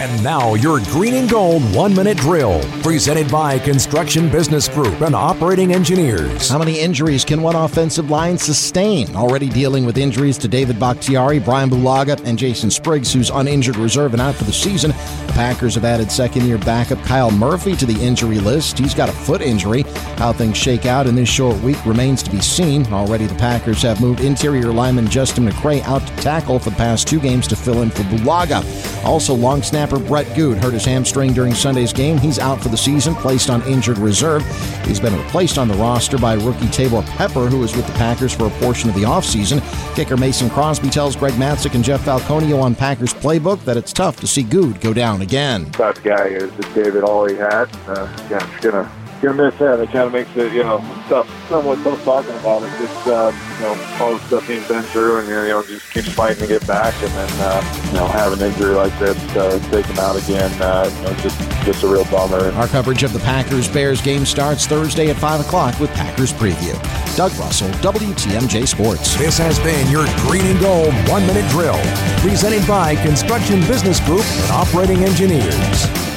And now, your green and gold one minute drill, presented by Construction Business Group and Operating Engineers. How many injuries can one offensive line sustain? Already dealing with injuries to David Bakhtiari, Brian Bulaga, and Jason Spriggs, who's on injured reserve and out for the season. The Packers have added second year backup Kyle Murphy to the injury list. He's got a foot injury. How things shake out in this short week remains to be seen. Already, the Packers have moved interior lineman Justin McCray out to tackle for the past two games to fill in for Bulaga. Also, long snapper Brett Goode hurt his hamstring during Sunday's game. He's out for the season, placed on injured reserve. He's been replaced on the roster by rookie Taybor Pepper, who was with the Packers for a portion of the offseason. Kicker Mason Crosby tells Greg Matzek and Jeff Falconio on Packers Playbook that it's tough to see Goode go down again. That guy is David all he had. Uh, yeah, it's gonna gonna miss that. It kind of makes it, you know, tough, somewhat tough talking about it. Just, uh, you know, all the stuff he's been through, and you know, just keeps fighting to get back, and then, uh, you know, have an injury like this, uh, take him out again, uh, you know, just, just a real bummer. Our coverage of the Packers Bears game starts Thursday at five o'clock with Packers preview. Doug Russell, WTMJ Sports. This has been your green and gold one minute drill, presented by Construction Business Group and Operating Engineers.